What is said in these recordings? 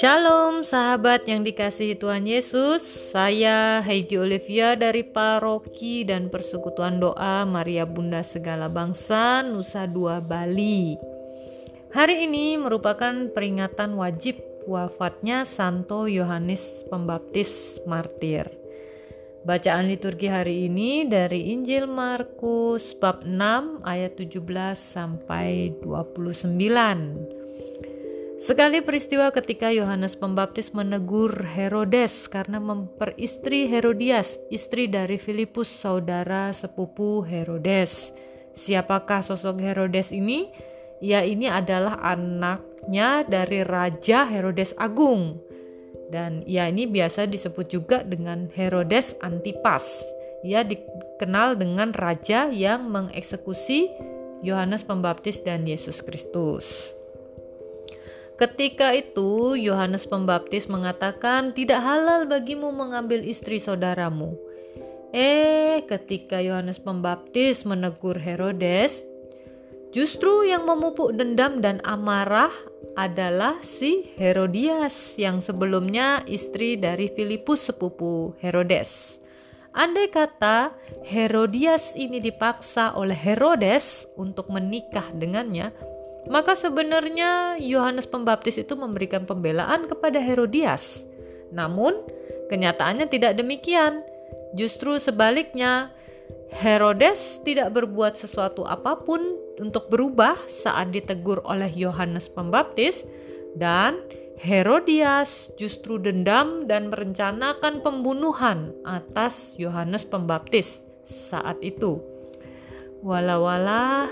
Shalom sahabat yang dikasihi Tuhan Yesus. Saya Heidi Olivia dari Paroki dan Persekutuan Doa Maria Bunda Segala Bangsa Nusa Dua Bali. Hari ini merupakan peringatan wajib wafatnya Santo Yohanes Pembaptis Martir Bacaan liturgi hari ini dari Injil Markus bab 6 ayat 17 sampai 29 Sekali peristiwa ketika Yohanes Pembaptis menegur Herodes karena memperistri Herodias, istri dari Filipus, saudara sepupu Herodes. Siapakah sosok Herodes ini? Ia ini adalah anaknya dari Raja Herodes Agung. Dan ia ini biasa disebut juga dengan Herodes Antipas. Ia dikenal dengan raja yang mengeksekusi Yohanes Pembaptis dan Yesus Kristus. Ketika itu, Yohanes Pembaptis mengatakan, "Tidak halal bagimu mengambil istri saudaramu." Eh, ketika Yohanes Pembaptis menegur Herodes, justru yang memupuk dendam dan amarah adalah si Herodias yang sebelumnya istri dari Filipus sepupu Herodes. Andai kata Herodias ini dipaksa oleh Herodes untuk menikah dengannya, maka sebenarnya Yohanes Pembaptis itu memberikan pembelaan kepada Herodias. Namun, kenyataannya tidak demikian. Justru sebaliknya, Herodes tidak berbuat sesuatu apa pun untuk berubah saat ditegur oleh Yohanes Pembaptis dan Herodias justru dendam dan merencanakan pembunuhan atas Yohanes Pembaptis saat itu. Walau-walah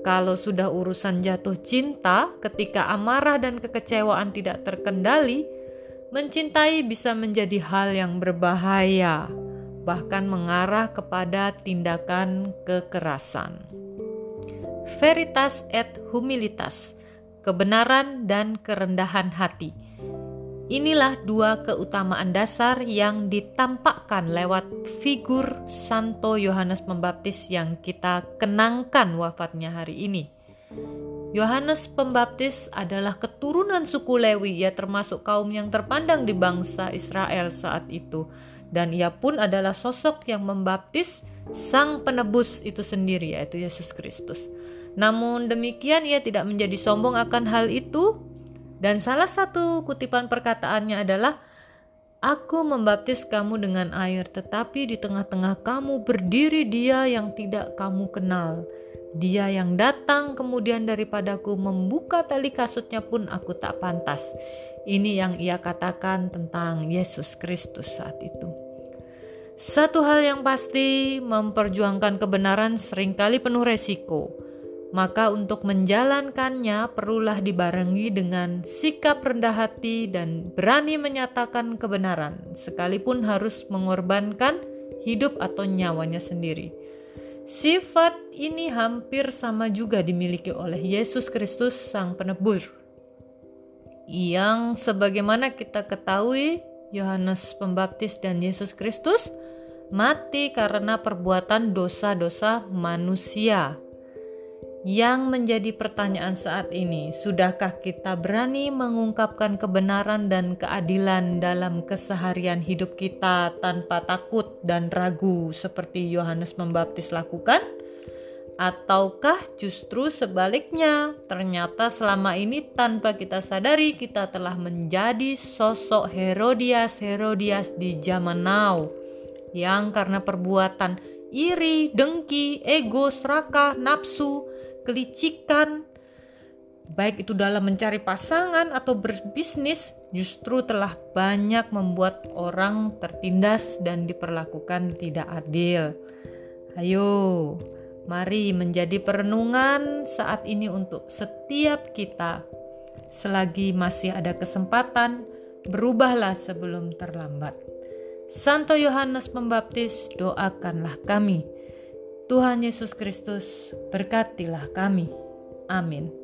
kalau sudah urusan jatuh cinta, ketika amarah dan kekecewaan tidak terkendali, mencintai bisa menjadi hal yang berbahaya, bahkan mengarah kepada tindakan kekerasan. Veritas et humilitas, kebenaran dan kerendahan hati Inilah dua keutamaan dasar yang ditampakkan lewat figur Santo Yohanes Pembaptis yang kita kenangkan wafatnya hari ini. Yohanes Pembaptis adalah keturunan suku Lewi, ia termasuk kaum yang terpandang di bangsa Israel saat itu. Dan ia pun adalah sosok yang membaptis sang penebus itu sendiri, yaitu Yesus Kristus. Namun demikian ia tidak menjadi sombong akan hal itu, dan salah satu kutipan perkataannya adalah, Aku membaptis kamu dengan air, tetapi di tengah-tengah kamu berdiri dia yang tidak kamu kenal. Dia yang datang kemudian daripadaku membuka tali kasutnya pun aku tak pantas. Ini yang ia katakan tentang Yesus Kristus saat itu. Satu hal yang pasti, memperjuangkan kebenaran sering kali penuh resiko maka untuk menjalankannya perlulah dibarengi dengan sikap rendah hati dan berani menyatakan kebenaran, sekalipun harus mengorbankan hidup atau nyawanya sendiri. Sifat ini hampir sama juga dimiliki oleh Yesus Kristus, Sang Penebus, yang sebagaimana kita ketahui, Yohanes Pembaptis dan Yesus Kristus mati karena perbuatan dosa-dosa manusia yang menjadi pertanyaan saat ini, sudahkah kita berani mengungkapkan kebenaran dan keadilan dalam keseharian hidup kita tanpa takut dan ragu seperti Yohanes Membaptis lakukan? Ataukah justru sebaliknya, ternyata selama ini tanpa kita sadari kita telah menjadi sosok Herodias-Herodias di zaman now yang karena perbuatan iri, dengki, ego, serakah, nafsu, kelicikan, baik itu dalam mencari pasangan atau berbisnis, justru telah banyak membuat orang tertindas dan diperlakukan tidak adil. Ayo, mari menjadi perenungan saat ini untuk setiap kita. Selagi masih ada kesempatan, berubahlah sebelum terlambat. Santo Yohanes Pembaptis, doakanlah kami Tuhan Yesus Kristus, berkatilah kami. Amin.